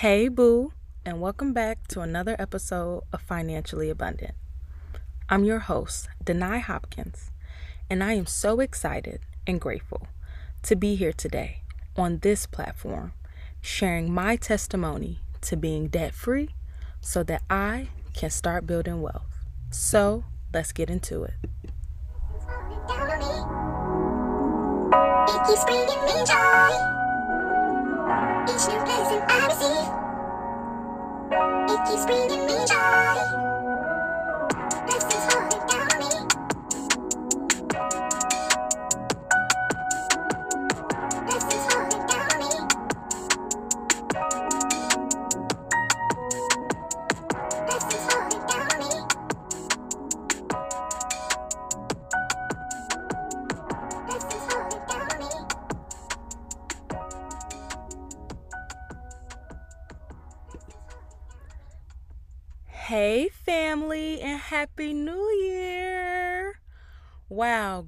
Hey, Boo, and welcome back to another episode of Financially Abundant. I'm your host, De'Nye Hopkins, and I am so excited and grateful to be here today on this platform, sharing my testimony to being debt free so that I can start building wealth. So, let's get into it. It Each new blessing I receive, it keeps bringing me joy.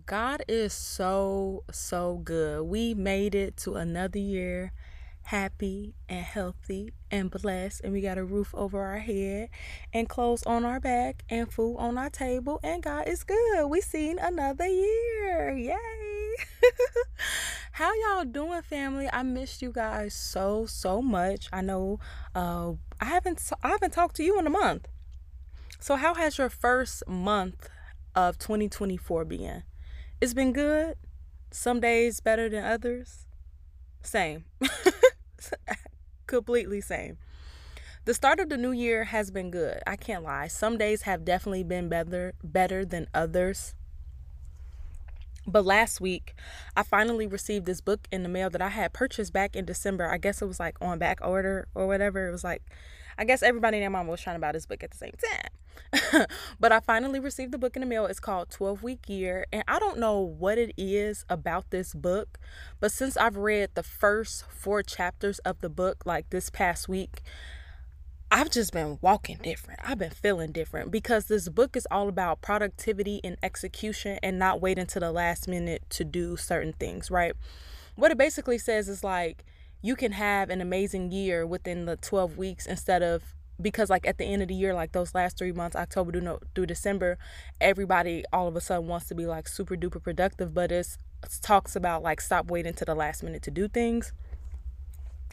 God is so, so good. We made it to another year happy and healthy and blessed, and we got a roof over our head and clothes on our back and food on our table, and God is good. We seen another year. Yay! How y'all doing, family? I missed you guys so, so much. I know uh I haven't I haven't talked to you in a month. So, how has your first month of 2024 been? It's been good. Some days better than others. Same. Completely same. The start of the new year has been good. I can't lie. Some days have definitely been better better than others. But last week, I finally received this book in the mail that I had purchased back in December. I guess it was like on back order or whatever. It was like, I guess everybody and their mom was trying to buy this book at the same time. but I finally received the book in the mail. It's called 12 Week Year. And I don't know what it is about this book, but since I've read the first four chapters of the book, like this past week, I've just been walking different. I've been feeling different because this book is all about productivity and execution and not waiting to the last minute to do certain things, right? What it basically says is like you can have an amazing year within the 12 weeks instead of because like at the end of the year like those last three months october through, through december everybody all of a sudden wants to be like super duper productive but it's, it talks about like stop waiting to the last minute to do things.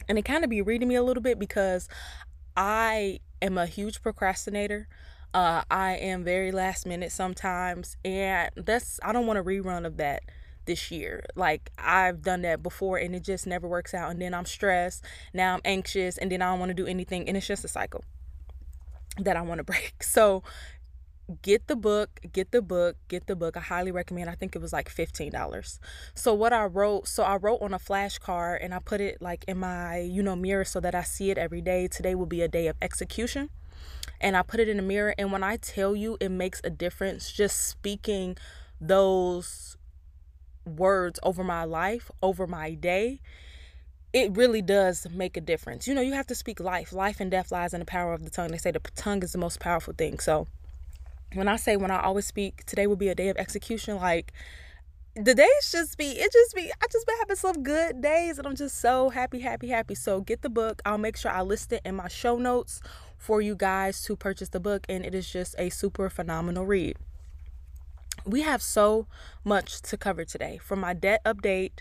And it kind of be reading me a little bit because i am a huge procrastinator. Uh, i am very last minute sometimes and that's i don't want a rerun of that this year. Like I've done that before and it just never works out. And then I'm stressed. Now I'm anxious and then I don't want to do anything. And it's just a cycle that I want to break. So get the book, get the book, get the book. I highly recommend. I think it was like $15. So what I wrote, so I wrote on a flashcard and I put it like in my, you know, mirror so that I see it every day. Today will be a day of execution. And I put it in the mirror and when I tell you it makes a difference just speaking those words over my life, over my day, it really does make a difference. You know, you have to speak life. Life and death lies in the power of the tongue. They say the tongue is the most powerful thing. So when I say when I always speak, today will be a day of execution, like the days just be it just be I just been having some good days and I'm just so happy, happy, happy. So get the book. I'll make sure I list it in my show notes for you guys to purchase the book and it is just a super phenomenal read. We have so much to cover today. From my debt update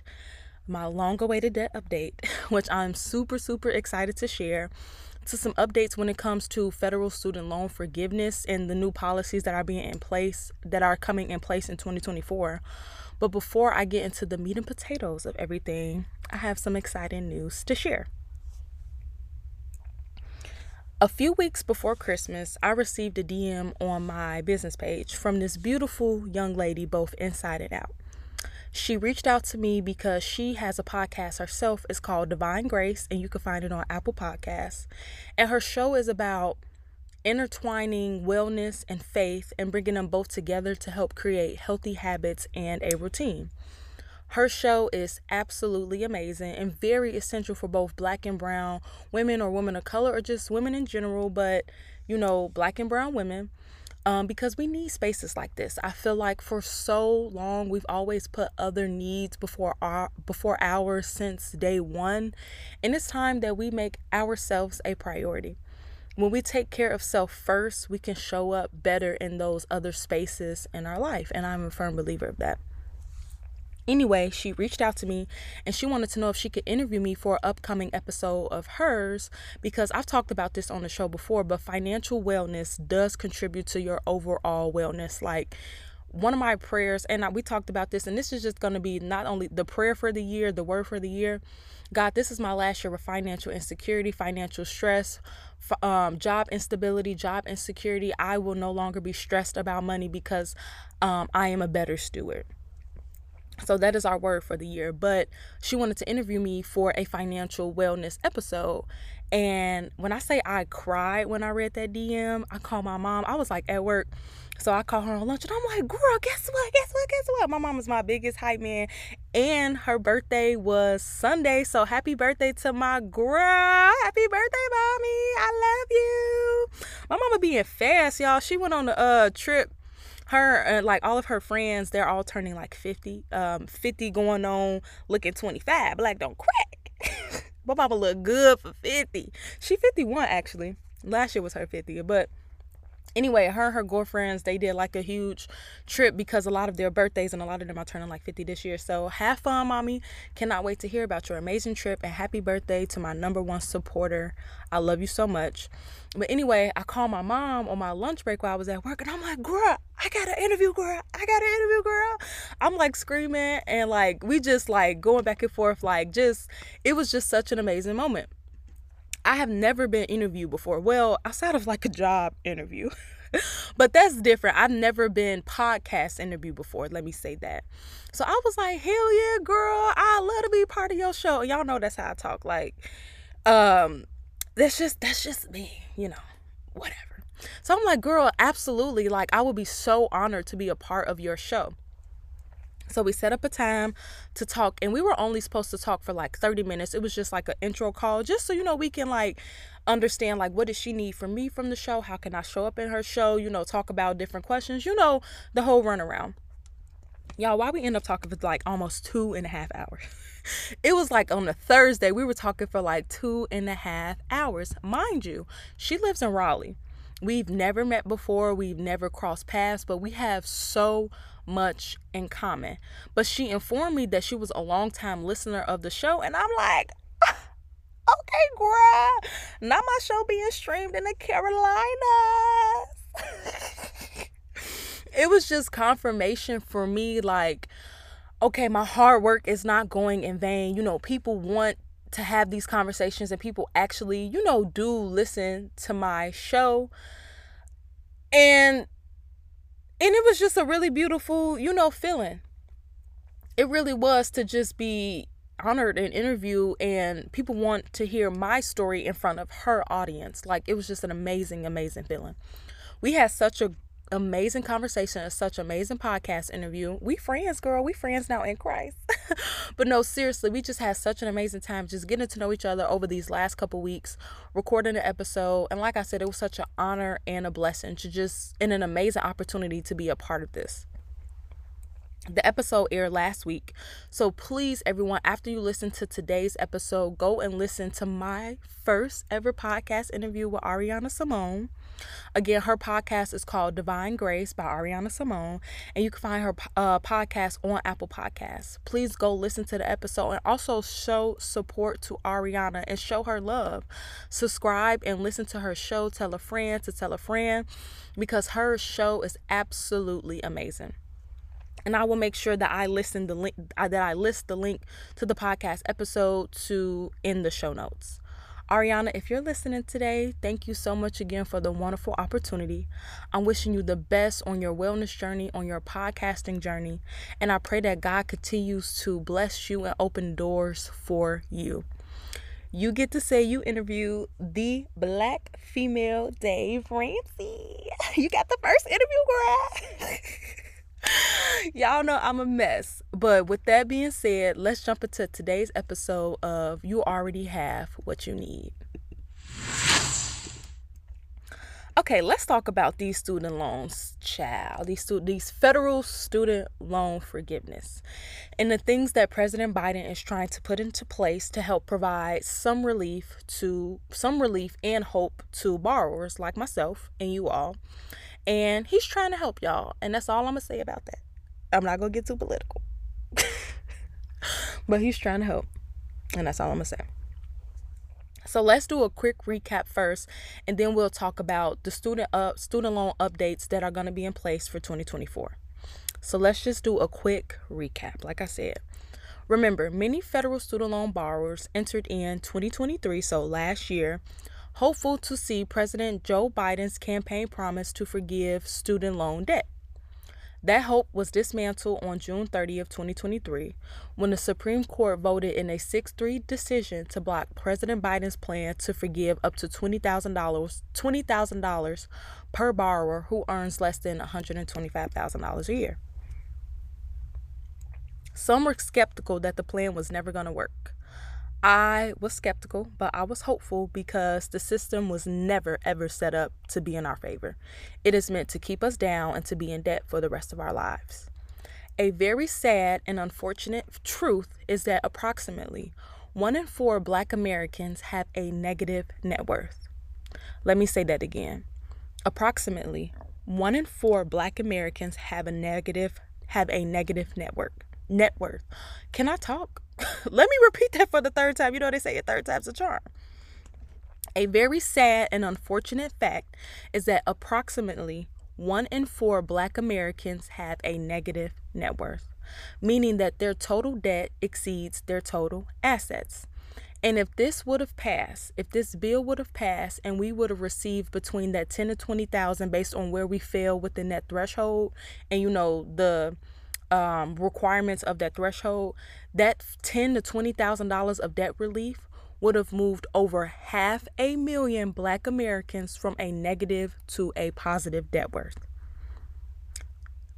my long awaited debt update, which I'm super, super excited to share. To some updates when it comes to federal student loan forgiveness and the new policies that are being in place that are coming in place in 2024. But before I get into the meat and potatoes of everything, I have some exciting news to share. A few weeks before Christmas, I received a DM on my business page from this beautiful young lady, both inside and out. She reached out to me because she has a podcast herself. It's called Divine Grace, and you can find it on Apple Podcasts. And her show is about intertwining wellness and faith and bringing them both together to help create healthy habits and a routine. Her show is absolutely amazing and very essential for both black and brown women or women of color or just women in general, but you know, black and brown women um, because we need spaces like this. I feel like for so long we've always put other needs before our before ours since day one, and it's time that we make ourselves a priority. When we take care of self first, we can show up better in those other spaces in our life, and I'm a firm believer of that. Anyway, she reached out to me and she wanted to know if she could interview me for an upcoming episode of hers because I've talked about this on the show before, but financial wellness does contribute to your overall wellness. Like, one of my prayers, and we talked about this, and this is just going to be not only the prayer for the year, the word for the year. God, this is my last year of financial insecurity, financial stress, um, job instability, job insecurity. I will no longer be stressed about money because um, I am a better steward. So that is our word for the year. But she wanted to interview me for a financial wellness episode. And when I say I cried when I read that DM, I called my mom. I was like at work. So I called her on lunch and I'm like, girl, guess what? Guess what? Guess what? My mom is my biggest hype man. And her birthday was Sunday. So happy birthday to my girl. Happy birthday, mommy. I love you. My mama being fast, y'all. She went on a uh, trip her uh, like all of her friends they're all turning like 50 um 50 going on looking 25 black don't crack. My mama look good for 50 she 51 actually. Last year was her 50 but anyway her and her girlfriends they did like a huge trip because a lot of their birthdays and a lot of them are turning like 50 this year. So have fun mommy. Cannot wait to hear about your amazing trip and happy birthday to my number one supporter. I love you so much. But anyway i called my mom on my lunch break while i was at work and i'm like girl i got an interview girl. I got an interview girl. I'm like screaming and like we just like going back and forth like just it was just such an amazing moment I have never been interviewed before. Well, outside of like a job interview. but that's different. I've never been podcast interview before. Let me say that. So I was like, hell yeah, girl. I love to be part of your show. Y'all know that's how I talk. Like, um, that's just that's just me, you know, whatever. So I'm like, girl, absolutely. Like, I would be so honored to be a part of your show. So we set up a time to talk, and we were only supposed to talk for like 30 minutes. It was just like an intro call, just so you know we can like understand like what does she need from me from the show? How can I show up in her show? You know, talk about different questions. You know, the whole runaround. Y'all, why we end up talking for like almost two and a half hours. it was like on a Thursday, we were talking for like two and a half hours. Mind you, she lives in Raleigh. We've never met before, we've never crossed paths, but we have so much in common. But she informed me that she was a long-time listener of the show, and I'm like, ah, okay, girl. Not my show being streamed in the Carolinas. it was just confirmation for me, like, okay, my hard work is not going in vain. You know, people want to have these conversations and people actually, you know, do listen to my show. And and it was just a really beautiful, you know, feeling. It really was to just be honored and interview and people want to hear my story in front of her audience. Like it was just an amazing, amazing feeling. We had such a amazing conversation such amazing podcast interview. We friends, girl. We friends now in Christ. but no, seriously, we just had such an amazing time just getting to know each other over these last couple weeks, recording an episode. And like I said, it was such an honor and a blessing to just and an amazing opportunity to be a part of this. The episode aired last week. So please, everyone, after you listen to today's episode, go and listen to my first ever podcast interview with Ariana Simone. Again, her podcast is called Divine Grace by Ariana Simone, and you can find her uh, podcast on Apple Podcasts. Please go listen to the episode and also show support to Ariana and show her love. Subscribe and listen to her show. Tell a friend to tell a friend because her show is absolutely amazing and I will make sure that I listen the link uh, that I list the link to the podcast episode to in the show notes. Ariana, if you're listening today, thank you so much again for the wonderful opportunity. I'm wishing you the best on your wellness journey, on your podcasting journey, and I pray that God continues to bless you and open doors for you. You get to say you interviewed the black female Dave Ramsey. You got the first interview, girl. Y'all know I'm a mess. But with that being said, let's jump into today's episode of You Already Have What You Need. Okay, let's talk about these student loans, child. These stu- these federal student loan forgiveness, and the things that President Biden is trying to put into place to help provide some relief to some relief and hope to borrowers like myself and you all. And he's trying to help y'all, and that's all I'm gonna say about that. I'm not gonna get too political, but he's trying to help, and that's all I'm gonna say. So let's do a quick recap first, and then we'll talk about the student up student loan updates that are going to be in place for 2024. So let's just do a quick recap. Like I said, remember many federal student loan borrowers entered in 2023, so last year, hopeful to see President Joe Biden's campaign promise to forgive student loan debt. That hope was dismantled on June 30th, 2023, when the Supreme Court voted in a 6 3 decision to block President Biden's plan to forgive up to $20,000 $20,000 per borrower who earns less than $125,000 a year. Some were skeptical that the plan was never going to work. I was skeptical, but I was hopeful because the system was never ever set up to be in our favor. It is meant to keep us down and to be in debt for the rest of our lives. A very sad and unfortunate truth is that approximately one in four black Americans have a negative net worth. Let me say that again. Approximately one in four black Americans have a negative have a negative net worth. Net worth. Can I talk? Let me repeat that for the third time. You know they say a third time's a charm. A very sad and unfortunate fact is that approximately one in four black Americans have a negative net worth, meaning that their total debt exceeds their total assets. And if this would have passed, if this bill would have passed and we would have received between that 10 to 20,000 based on where we fell within that threshold and you know the um, requirements of that threshold, that ten to twenty thousand dollars of debt relief would have moved over half a million Black Americans from a negative to a positive debt worth.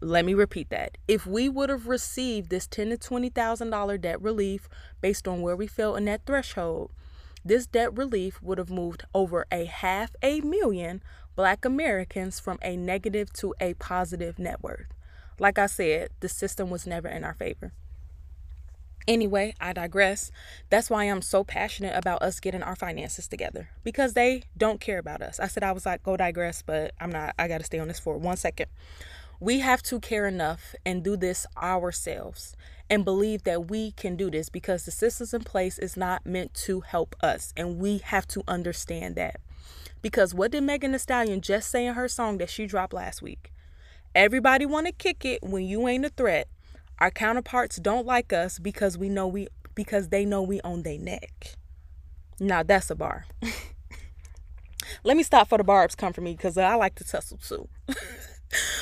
Let me repeat that. If we would have received this ten to twenty thousand dollar debt relief based on where we fell in that threshold, this debt relief would have moved over a half a million Black Americans from a negative to a positive net worth. Like I said, the system was never in our favor. Anyway, I digress. That's why I'm so passionate about us getting our finances together because they don't care about us. I said I was like, go digress, but I'm not. I got to stay on this for one second. We have to care enough and do this ourselves and believe that we can do this because the systems in place is not meant to help us. And we have to understand that. Because what did Megan Thee Stallion just say in her song that she dropped last week? Everybody want to kick it when you ain't a threat. Our counterparts don't like us because we know we because they know we own their neck. Now that's a bar. Let me stop for the Barbz come for me because I like to tussle too.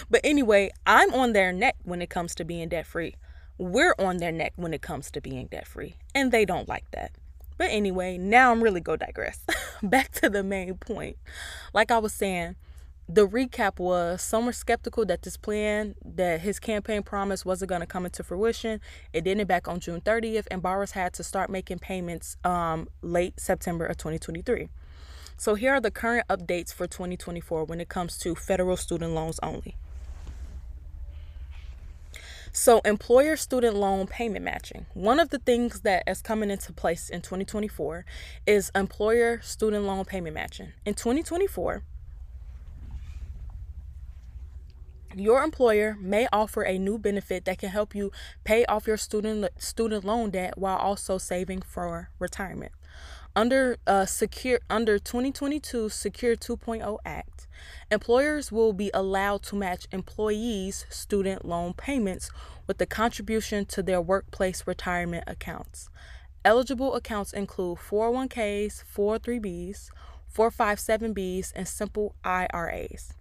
but anyway, I'm on their neck when it comes to being debt free. We're on their neck when it comes to being debt free, and they don't like that. But anyway, now I'm really go digress. Back to the main point. Like I was saying, the recap was some were skeptical that this plan, that his campaign promise wasn't going to come into fruition. It didn't back on June 30th, and borrowers had to start making payments um, late September of 2023. So here are the current updates for 2024 when it comes to federal student loans only. So, employer student loan payment matching. One of the things that is coming into place in 2024 is employer student loan payment matching. In 2024, your employer may offer a new benefit that can help you pay off your student student loan debt while also saving for retirement. Under uh, secure under 2022 Secure 2.0 Act, employers will be allowed to match employees' student loan payments with the contribution to their workplace retirement accounts. Eligible accounts include 401ks, 403bs, 457bs, and simple IRAs.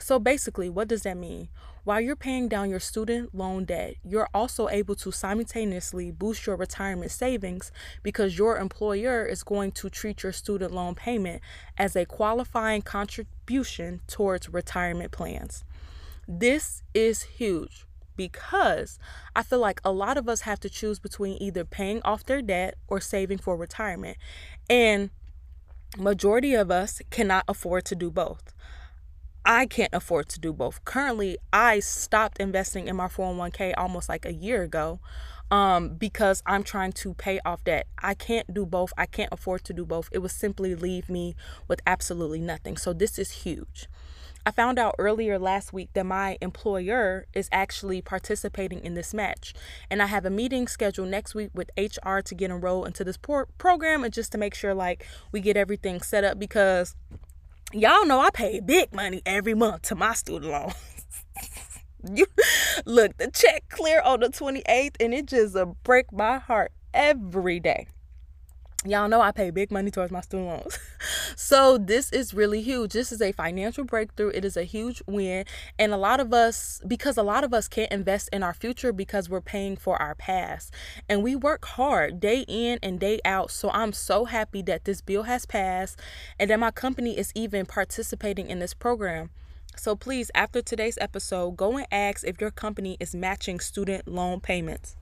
So basically, what does that mean? While you're paying down your student loan debt, you're also able to simultaneously boost your retirement savings because your employer is going to treat your student loan payment as a qualifying contribution towards retirement plans. This is huge because I feel like a lot of us have to choose between either paying off their debt or saving for retirement. And majority of us cannot afford to do both. I can't afford to do both. Currently, I stopped investing in my 401k almost like a year ago um, because I'm trying to pay off debt. I can't do both. I can't afford to do both. It would simply leave me with absolutely nothing. So, this is huge. I found out earlier last week that my employer is actually participating in this match. And I have a meeting scheduled next week with HR to get enrolled into this program and just to make sure like we get everything set up because y'all know I pay big money every month to my student loan. you look, the check clear on the 28th and it just uh, break my heart every day. Y'all know I pay big money towards my student loans. so this is really huge. This is a financial breakthrough. It is a huge win. And a lot of us, because a lot of us can't invest in our future because we're paying for our past. And we work hard day in and day out. So I'm so happy that this bill has passed and that my company is even participating in this program. So please, after today's episode, go and ask if your company is matching student loan payments.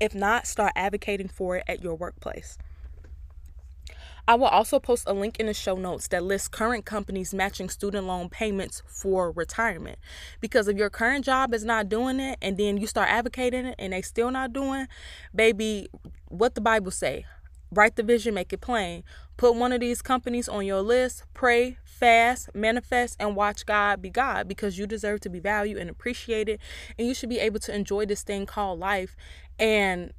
If not, start advocating for it at your workplace. I will also post a link in the show notes that lists current companies matching student loan payments for retirement. Because if your current job is not doing it and then you start advocating it and they still not doing, baby, what the Bible say? Write the vision, make it plain. Put one of these companies on your list, pray, fast, manifest, and watch God be God because you deserve to be valued and appreciated. And you should be able to enjoy this thing called life. And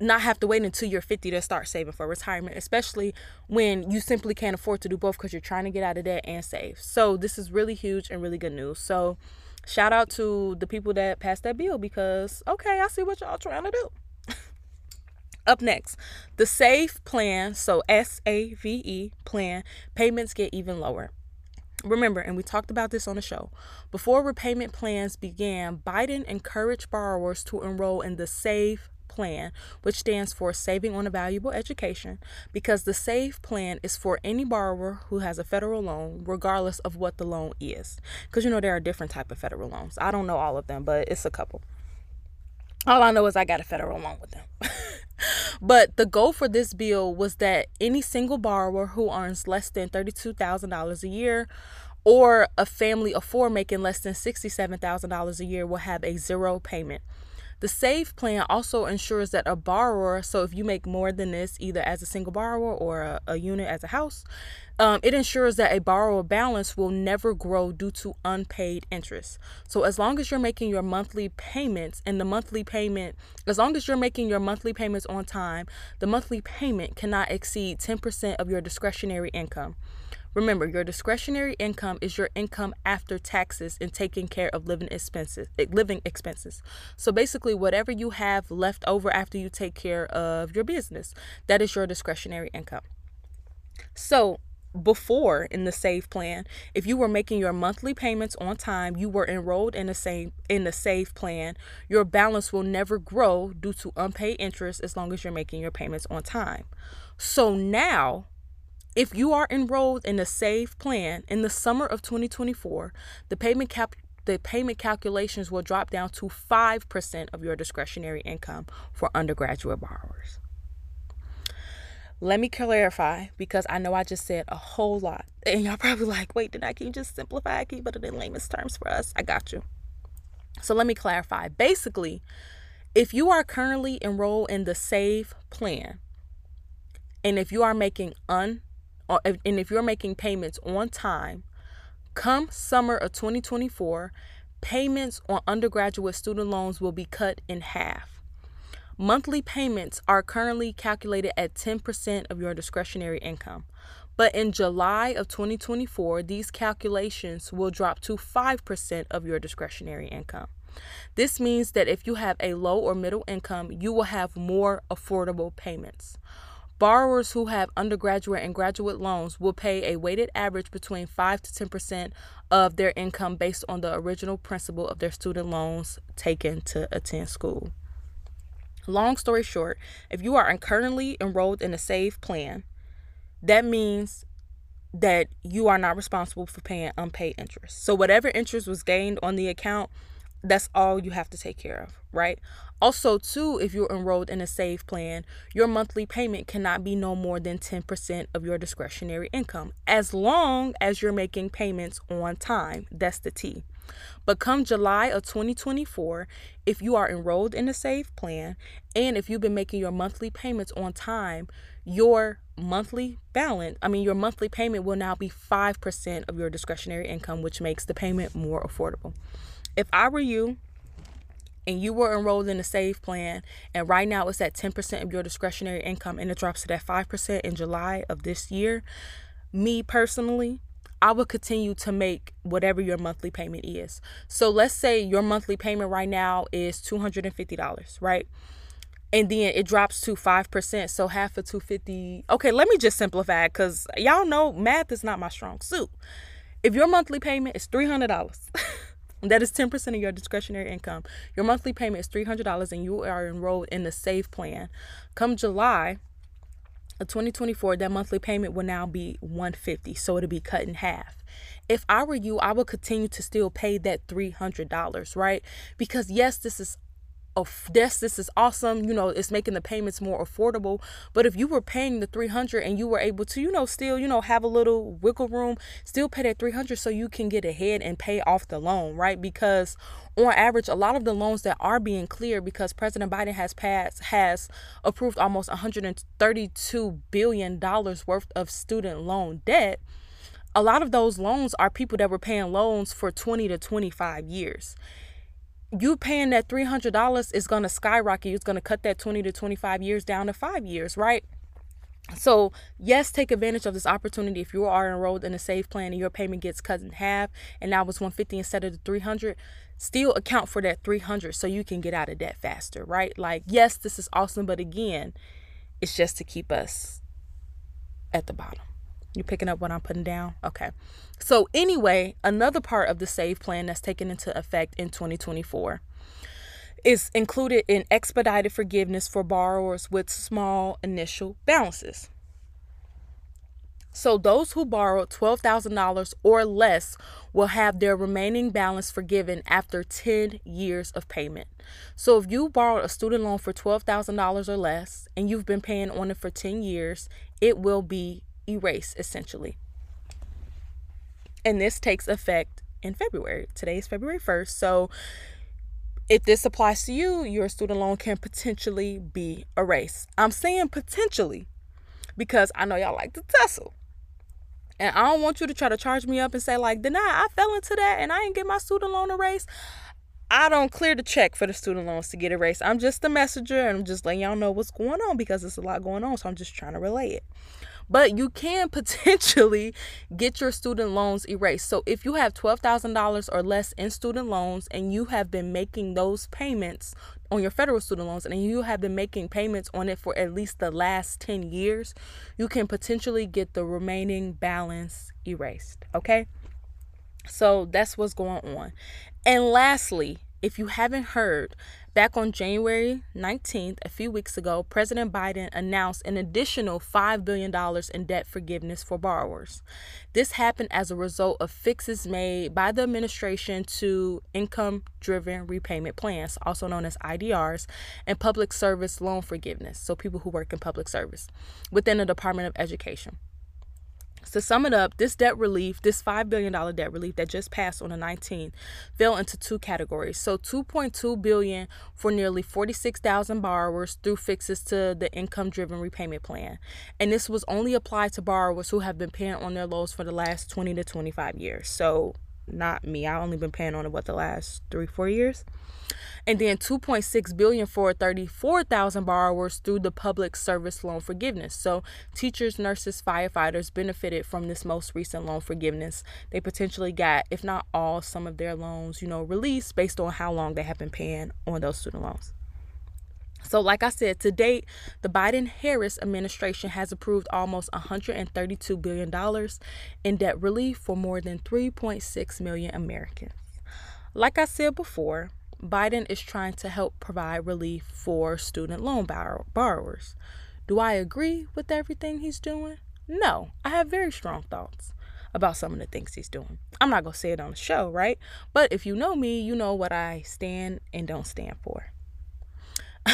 not have to wait until you're 50 to start saving for retirement, especially when you simply can't afford to do both because you're trying to get out of debt and save. So, this is really huge and really good news. So, shout out to the people that passed that bill because, okay, I see what y'all trying to do. Up next, the SAVE plan, so S A V E plan, payments get even lower. Remember, and we talked about this on the show, before repayment plans began, Biden encouraged borrowers to enroll in the SAVE plan, which stands for Saving on a Valuable Education, because the SAVE plan is for any borrower who has a federal loan, regardless of what the loan is. Because you know there are different type of federal loans. I don't know all of them, but it's a couple. All I know is I got a federal loan with them. but the goal for this bill was that any single borrower who earns less than $32,000 a year or a family of four making less than $67,000 a year will have a zero payment. The SAVE plan also ensures that a borrower, so if you make more than this, either as a single borrower or a, a unit as a house, um, it ensures that a borrower balance will never grow due to unpaid interest. So, as long as you're making your monthly payments and the monthly payment, as long as you're making your monthly payments on time, the monthly payment cannot exceed 10% of your discretionary income. Remember, your discretionary income is your income after taxes and taking care of living expenses. Eh, living expenses. So basically, whatever you have left over after you take care of your business, that is your discretionary income. So before in the save plan if you were making your monthly payments on time you were enrolled in the same in the save plan your balance will never grow due to unpaid interest as long as you're making your payments on time so now if you are enrolled in a SAVE plan in the summer of 2024, the payment cap the payment calculations will drop down to 5% of your discretionary income for undergraduate borrowers. Let me clarify because I know I just said a whole lot. And y'all probably like, wait, did I can you just simplify, keep it in layman's terms for us? I got you. So let me clarify. Basically, if you are currently enrolled in the SAVE plan, and if you are making un Uh, and if you're making payments on time, come summer of 2024, payments on undergraduate student loans will be cut in half. Monthly payments are currently calculated at 10% of your discretionary income. But in July of 2024, these calculations will drop to 5% of your discretionary income. This means that if you have a low or middle income, you will have more affordable payments. Borrowers who have undergraduate and graduate loans will pay a weighted average between 5 to 10% of their income based on the original principal of their student loans taken to attend school. Long story short, if you are currently enrolled in a SAVE plan, that means that you are not responsible for paying unpaid interest. So, whatever interest was gained on the account, that's all you have to take care of, right? Also, too, if you're enrolled in a save plan, your monthly payment cannot be no more than 10% of your discretionary income, as long as you're making payments on time. That's the T. But come July of 2024, if you are enrolled in a save plan and if you've been making your monthly payments on time, your monthly balance, I mean, your monthly payment will now be 5% of your discretionary income, which makes the payment more affordable. If I were you, and you were enrolled in a save plan and right now it's at 10% of your discretionary income and it drops to that 5% in July of this year, me personally, I would continue to make whatever your monthly payment is. So let's say your monthly payment right now is $250, right? And then it drops to 5%. So half of 250. Okay, let me just simplify because y'all know math is not my strong suit. If your monthly payment is $300, That is 10% of your discretionary income. Your monthly payment is $300 and you are enrolled in the SAVE plan. Come July of 2024, that monthly payment will now be 150 so it'll be cut in half. If I were you, I would continue to still pay that $300, right? Because yes, this is this this is awesome you know it's making the payments more affordable but if you were paying the 300 and you were able to you know still you know have a little wiggle room still pay that 300 so you can get ahead and pay off the loan right? Because on average a lot of the loans that are being cleared because president biden has passed has approved almost 132 billion dollars worth of student loan debt a lot of those loans are people that were paying loans for 20 to 25 years you paying that $300 is going to skyrocket. It's going to cut that 20 to 25 years down to five years, right? So, yes, take advantage of this opportunity. If you are enrolled in a save plan and your payment gets cut in half and now it's 150 instead of the 300, still account for that 300 so you can get out of debt faster, right? Like, yes, this is awesome, but again, it's just to keep us at the bottom. You picking up what I'm putting down? Okay. So, anyway, another part of the SAVE plan that's taken into effect in 2024 is included in expedited forgiveness for borrowers with small initial balances. So, those who borrowed $12,000 or less will have their remaining balance forgiven after 10 years of payment. So, if you borrowed a student loan for $12,000 or less and you've been paying on it for 10 years, it will be erase essentially. And this takes effect in February. Today is February 1st. So if this applies to you, your student loan can potentially be erased. I'm saying potentially because I know y'all like to tussle. And I don't want you to try to charge me up and say, like, De'Nye, I fell into that and I didn't get my student loan erased. I don't clear the check for the student loans to get erased. I'm just a messenger and I'm just letting y'all know what's going on because there's a lot going on. So I'm just trying to relay it but you can potentially get your student loans erased. So if you have $12,000 or less in student loans and you have been making those payments on your federal student loans and you have been making payments on it for at least the last 10 years, you can potentially get the remaining balance erased, okay? So that's what's going on. And lastly, if you haven't heard, back on January 19th, a few weeks ago, President Biden announced an additional $5 billion in debt forgiveness for borrowers. This happened as a result of fixes made by the administration to income driven repayment plans, also known as IDRs, and public service loan forgiveness, so people who work in public service within the Department of Education. To sum it up, this debt relief, this $5 billion debt relief that just passed on the 19th, fell into two categories. So 2.2 billion for nearly 46,000 borrowers through fixes to the income-driven repayment plan. And this was only applied to borrowers who have been paying on their loans for the last 20 to 25 years. So not me. I only been paying on it what the last 3 4 years and then 2.6 billion for 34,000 borrowers through the public service loan forgiveness. So teachers, nurses, firefighters benefited from this most recent loan forgiveness. They potentially got, if not all, some of their loans, you know, released based on how long they have been paying on those student loans. So, like I said, to date, the Biden Harris administration has approved almost $132 billion in debt relief for more than 3.6 million Americans. Like I said before, Biden is trying to help provide relief for student loan borrow- borrowers. Do I agree with everything he's doing? No, I have very strong thoughts. about some of the things he's doing. I'm not going to say it on the show, right? But if you know me, you know what I stand and don't stand for.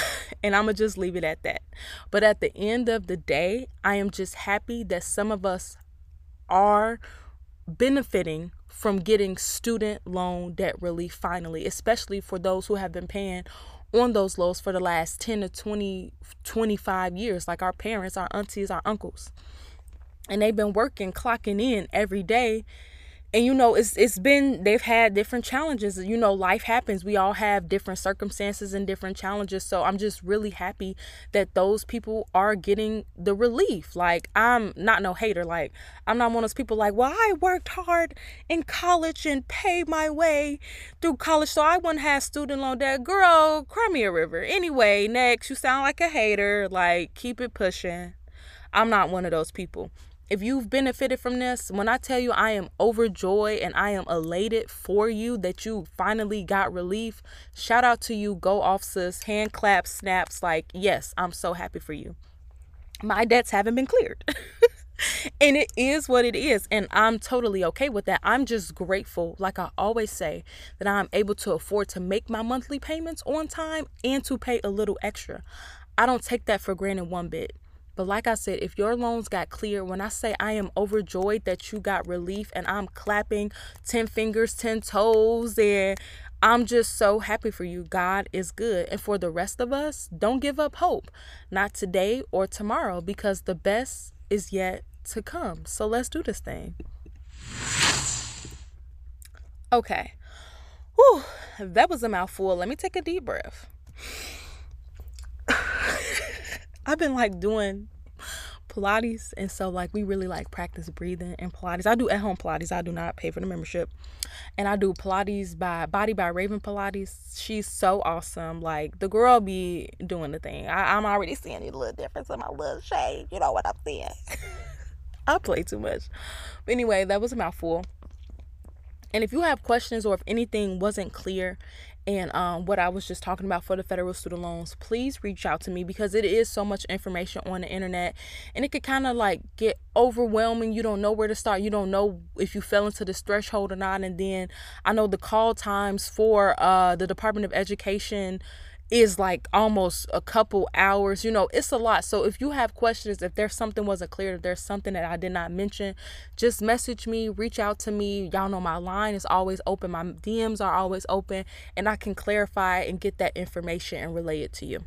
and I'm going to just leave it at that. But at the end of the day, I am just happy that some of us are benefiting from getting student loan debt relief finally, especially for those who have been paying on those loans for the last 10 to 20, 25 years, like our parents, our aunties, our uncles. And they've been working, clocking in every day and you know it's it's been they've had different challenges. You know life happens. We all have different circumstances and different challenges. So i'm just really happy that those people are getting the relief. Like i'm not no hater. Like i'm not one of those people like well i worked hard in college and paid my way through college so i wouldn't have student loan debt. Girl cry me a river. Anyway next you sound like a hater. Like keep it pushing. I'm not one of those people if you've benefited from this, when I tell you I am overjoyed and I am elated for you that you finally got relief, shout out to you. Go off, sis. Hand claps, snaps. Like, yes, I'm so happy for you. My debts haven't been cleared. and it is what it is. And I'm totally okay with that. I'm just grateful, like I always say, that I'm able to afford to make my monthly payments on time and to pay a little extra. I don't take that for granted one bit. But like I said, if your loans got clear, when I say I am overjoyed that you got relief and I'm clapping 10 fingers, 10 toes, and I'm just so happy for you. God is good. And for the rest of us, don't give up hope. Not today or tomorrow, because the best is yet to come. So let's do this thing. Okay. Whew, that was a mouthful. Let me take a deep breath. I've been like doing Pilates, and so like we really like practice breathing and Pilates. I do at home Pilates. I do not pay for the membership, and I do Pilates by Body by Raven Pilates. She's so awesome. Like the girl be doing the thing. I, am already seeing a little difference in my little shade. You know what I'm saying? I play too much. But anyway, that was a mouthful. And if you have questions or if anything wasn't clear and um, what I was just talking about for the federal student loans, please reach out to me because it is so much information on the internet and it could kind of like get overwhelming. You don't know where to start. You don't know if you fell into this threshold or not. And then I know the call times for uh, the Department of Education is like almost a couple hours. You know, it's a lot. So if you have questions, if there's something wasn't clear, if there's something that I did not mention, just message me, reach out to me. Y'all know my line is always open. My DMs are always open and I can clarify and get that information and relay it to you.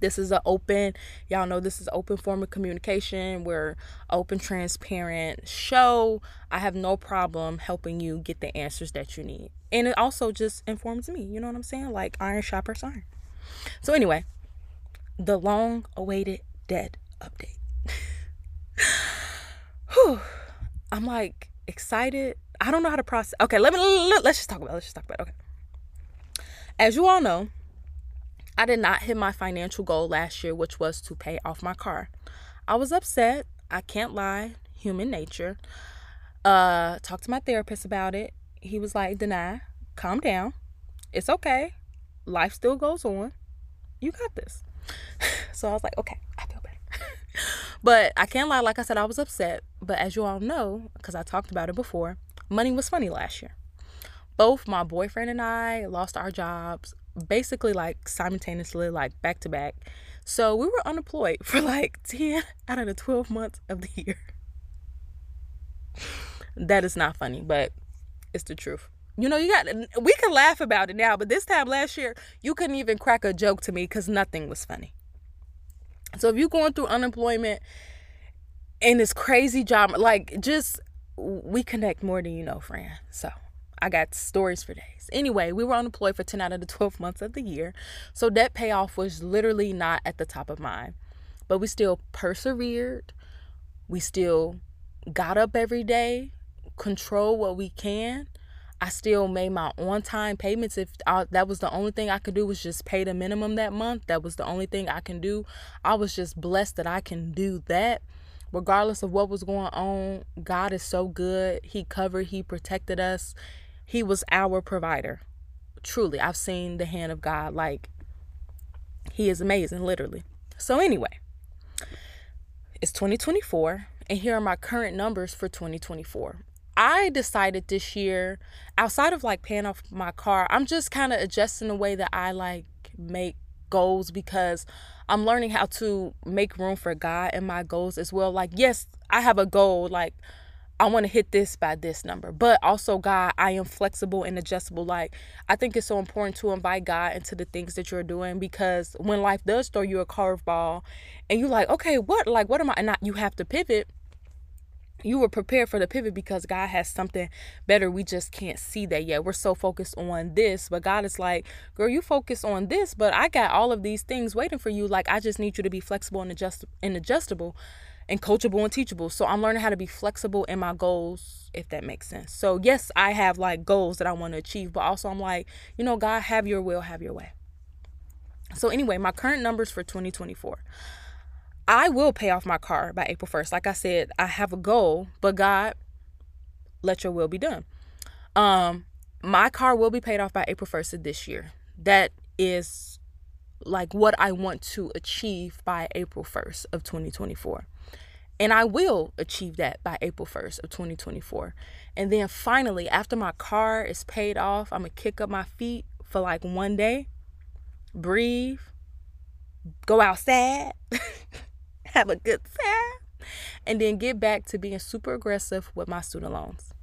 This is an open, y'all know this is open form of communication. We're open, transparent show. I have no problem helping you get the answers that you need. And it also just informs me, you know what I'm saying? Like iron sharpens iron. So anyway, the long awaited dead update. Whew. I'm like excited. I don't know how to process. Okay, let me let's just talk about. It. Let's just talk about. It. Okay. As you all know, I did not hit my financial goal last year, which was to pay off my car. I was upset. I can't lie. Human nature. Uh, talked to my therapist about it. He was like, "De'Nye, calm down. It's okay. Life still goes on. You got this." so I was like, "Okay, I feel better." but I can't lie. Like I said, I was upset. But as you all know, because I talked about it before, money was funny last year. Both my boyfriend and I lost our jobs basically like simultaneously, like back to back. So we were unemployed for like 10 out of the 12 months of the year. that is not funny, but it's the truth. You know, you got we can laugh about it now, but this time last year, you couldn't even crack a joke to me because nothing was funny. So if you're going through unemployment and this crazy job, like just we connect more than you know, friend. So I got stories for days. Anyway, we were unemployed for 10 out of the 12 months of the year. So debt payoff was literally not at the top of mind. But we still persevered. We still got up every day, control what we can. I still made my on time payments. If I, that was the only thing I could do was just pay the minimum that month, that was the only thing I can do. I was just blessed that I can do that. Regardless of what was going on, God is so good. He covered, He protected us he was our provider. Truly, I've seen the hand of God. Like, He is amazing, literally. So, anyway, it's 2024, And here are my current numbers for 2024. I decided this year, outside of like paying off my car, I'm just kind of adjusting the way that I like make goals because I'm learning how to make room for God in my goals as well. Like, yes, I have a goal, like, I want to hit this by this number, but also, God, I am flexible and adjustable. Like, I think it's so important to invite God into the things that you're doing because when life does throw you a curveball and you're like, okay, what, like, what am I, and not, you have to pivot you were prepared for the pivot because God has something better. We just can't see that yet. We're so focused on this, but God is like, girl, you focus on this, but I got all of these things waiting for you. Like, I just need you to be flexible and adjust and adjustable and coachable and teachable. So I'm learning how to be flexible in my goals, if that makes sense. So yes, I have like goals that I want to achieve, but also I'm like, you know, God, have your will, have your way. So anyway, my current numbers for 2024. I will pay off my car by April 1st. Like I said, I have a goal, but God, let your will be done. Um, my car will be paid off by April 1st of this year. That is like what I want to achieve by April 1st of 2024. And I will achieve that by April 1st of 2024. And then finally, after my car is paid off, I'm going to kick up my feet for like one day, breathe, go outside. have a good time, and then get back to being super aggressive with my student loans.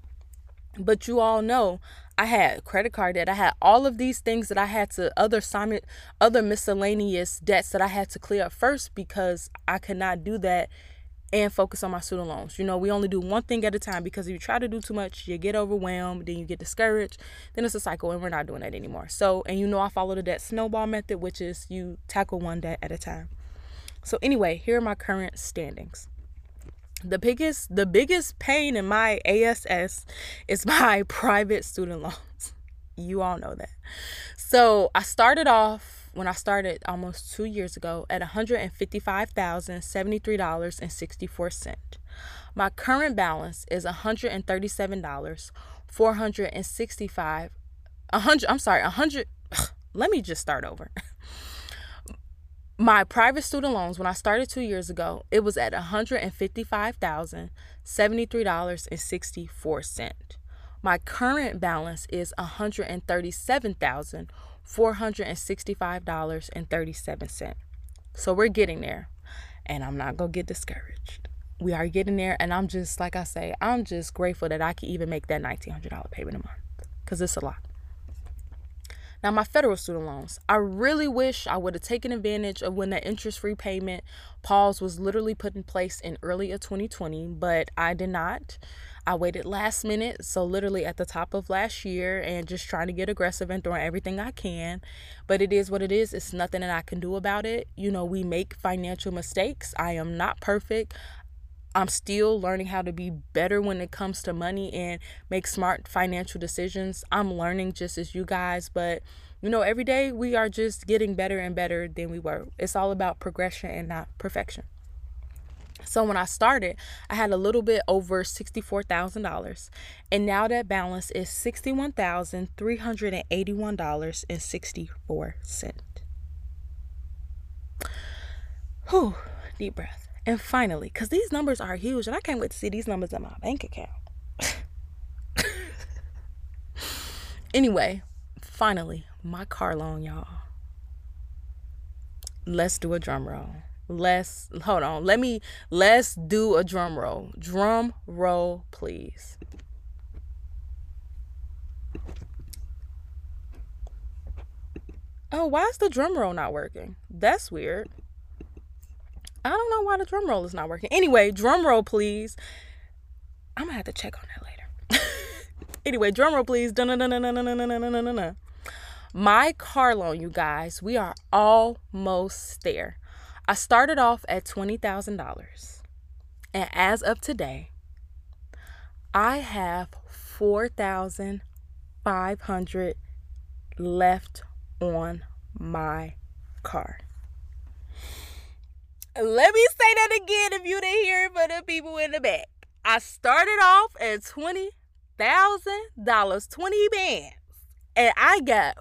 But you all know I had credit card debt. I had all of these things that I had to other simon, other miscellaneous debts that I had to clear up first because I could not do that and focus on my student loans. You know, we only do one thing at a time because if you try to do too much, you get overwhelmed, then you get discouraged, then it's a cycle, and we're not doing that anymore. So, and you know, I follow the debt snowball method, which is you tackle one debt at a time. So anyway, here are my current standings. The biggest the biggest pain in my ASS is my private student loans. You all know that. So I started off when I started almost two years ago at $155,073.64. My current balance is $137, 465 100 I'm sorry, 100 let me just start over. my private student loans when I started 2 years ago, it was at $155,073.64. My current balance is $137,465.37. So we're getting there. And I'm not going to get discouraged. We are getting there and I'm just like I say, I'm just grateful that I can even make that $1900 payment a month cuz it's a lot. Now, my federal student loans, I really wish I would have taken advantage of when that interest free payment pause was literally put in place in early of 2020, but I did not. I waited last minute, so literally at the top of last year, and just trying to get aggressive and throwing everything I can. But it is what it is. It's nothing that I can do about it. You know, we make financial mistakes. I am not perfect. I'm still learning how to be better when it comes to money and make smart financial decisions. I'm learning just as you guys, but you know, every day we are just getting better and better than we were. It's all about progression and not perfection. So when I started, I had a little bit over $64,000, and now that balance is $61,381.64. Whew, deep breath. And finally, because these numbers are huge, and I can't wait to see these numbers in my bank account. anyway, finally, my car loan, y'all. Let's do a drum roll. Let's hold on. Let me let's do a drum roll. Drum roll, please. Oh, why is the drum roll not working? That's weird. I don't know why the drum roll is not working. Anyway, drum roll, please. I'm gonna have to check on that later. anyway, drum roll, please. My car loan, you guys, we are almost there. I started off at $20,000. And as of today, I have 4,500 left on my car. Let me say that again if you didn't hear it for the people in the back. I started off at twenty thousand dollars, twenty bands, and I got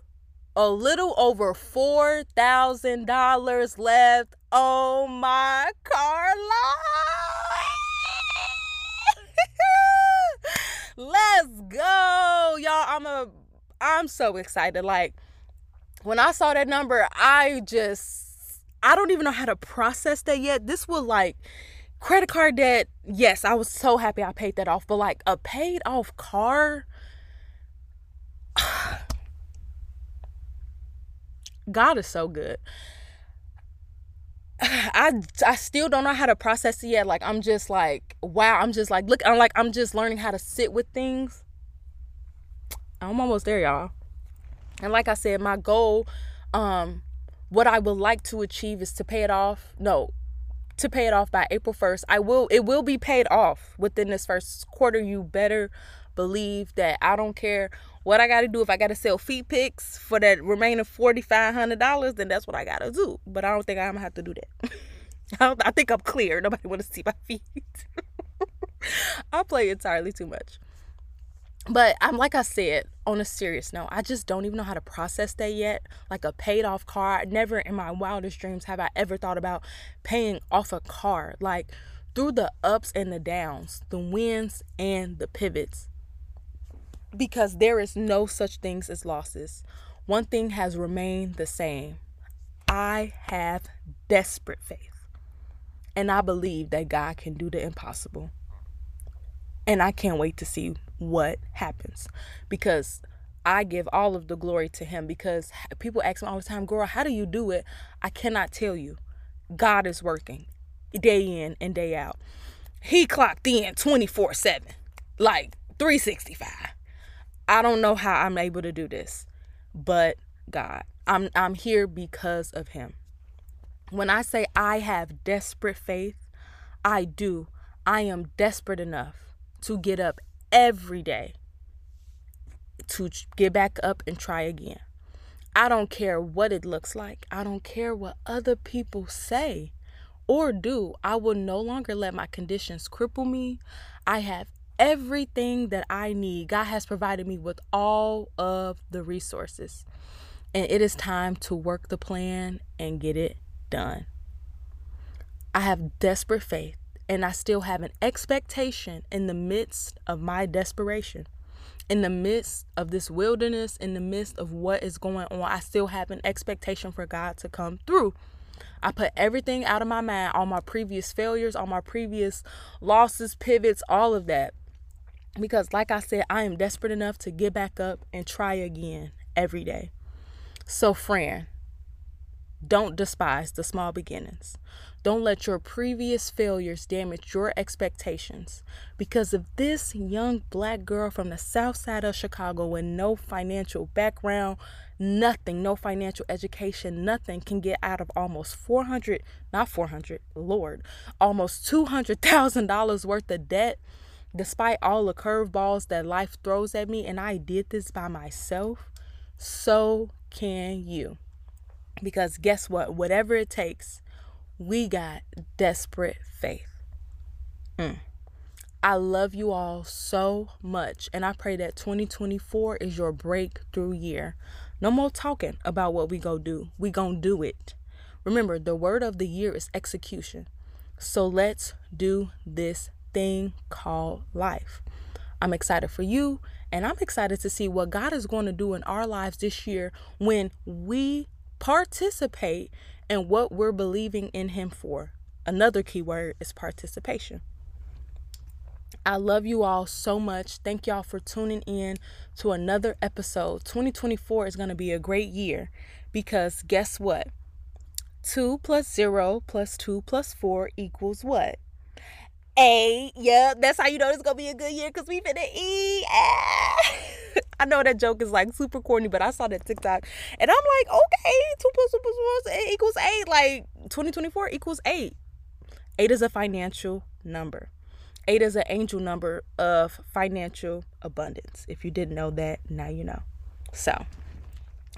a little over $4,000 left on my car loan. Let's go, y'all. I'm a I'm so excited. Like when I saw that number, I just I don't even know how to process that yet. This was like credit card debt. Yes, I was so happy I paid that off, but like a paid off car God is so good. I I still don't know how to process it yet. Like I'm just like, wow, I'm just like look, I'm like I'm just learning how to sit with things. I'm almost there, y'all. And like I said, my goal, um, what I would like to achieve is to pay it off. No, to pay it off by April 1st. I will it will be paid off within this first quarter. You better believe that I don't care what I got to do. If I got to sell feet pics for that remaining $4,500, then that's what I got to do. But I don't think I'm going to have to do that. I, I think I'm clear. Nobody want to see my feet. I play entirely too much. But I'm like I said, on a serious note, I just don't even know how to process that yet. Like a paid off car. Never in my wildest dreams have I ever thought about paying off a car. Like through the ups and the downs, the wins and the pivots because there is no such things as losses. One thing has remained the same. I have desperate faith. And I believe that God can do the impossible. And I can't wait to see what happens because I give all of the glory to Him. Because people ask me all the time, Girl, how do you do it? I cannot tell you. God is working day in and day out. He clocked in 24 7, like 365. I don't know how I'm able to do this, but God. I'm I'm here because of him. When I say I have desperate faith, I do. I am desperate enough to get up every day to get back up and try again. I don't care what it looks like. I don't care what other people say or do. I will no longer let my conditions cripple me. I have everything that I need. God has provided me with all of the resources. And it is time to work the plan and get it done. I have desperate faith and I still have an expectation in the midst of my desperation. In the midst of this wilderness, in the midst of what is going on, I still have an expectation for God to come through. I put everything out of my mind, all my previous failures, all my previous losses, pivots, all of that. Because, like I said, I am desperate enough to get back up and try again every day. So, friend, don't despise the small beginnings. Don't let your previous failures damage your expectations. Because if this young black girl from the south side of Chicago with no financial background, nothing, no financial education, nothing can get out of almost 400, not 400, Lord, almost $200,000 worth of debt despite all the curveballs that life throws at me, and I did this by myself, so can you. Because guess what? Whatever it takes, we got desperate faith. Mm. I love you all so much, and I pray that 2024 is your breakthrough year. No more talking about what we go do. We gonna do it. Remember, the word of the year is execution. So let's do this thing called life. I'm excited for you, and I'm excited to see what God is going to do in our lives this year when we participate in what we're believing in Him for. Another key word is participation. I love you all so much. Thank y'all for tuning in to another episode. 2024 is going to be a great year because guess what? 2 plus 0 plus 2 plus 4 equals what? A. Yep, that's how you know it's gonna be a good year because we finna eat. Ah. I know that joke is like super corny, but I saw that TikTok and I'm like, okay, two plus two plus one equals eight. Like 2024 equals eight. Eight is a financial number. Eight is an angel number of financial abundance. If you didn't know that, now you know. So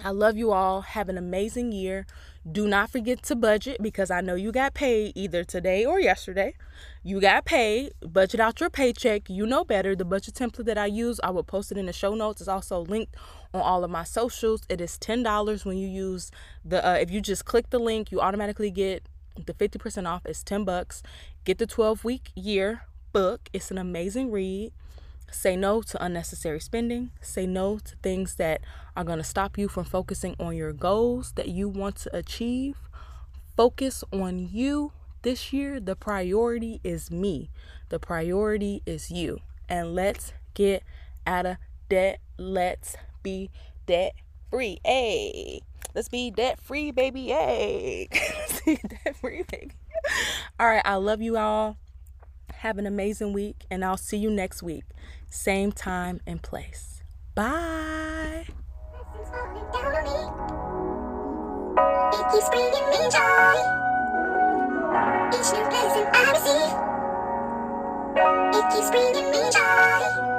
I love you all. Have an amazing year. Do not forget to budget because I know you got paid either today or yesterday. You got paid. Budget out your paycheck. You know better. The budget template that I use, I will post it in the show notes. It's also linked on all of my socials. It is $10 when you use the uh, if you just click the link, you automatically get the 50% off. It's 10 bucks. Get the 12 week year book. It's an amazing read Say no to unnecessary spending. Say no to things that are going to stop you from focusing on your goals that you want to achieve. Focus on you. This year, the priority is me. The priority is you. And let's get out of debt. Let's be debt free. Hey, let's be debt free, baby. Hey, let's be debt free, baby. All right, I love you all. Have an amazing week, and I'll see you next week. Same time and place. Bye. It keeps bringing me joy. Each new blessing I receive. It keeps bringing me joy.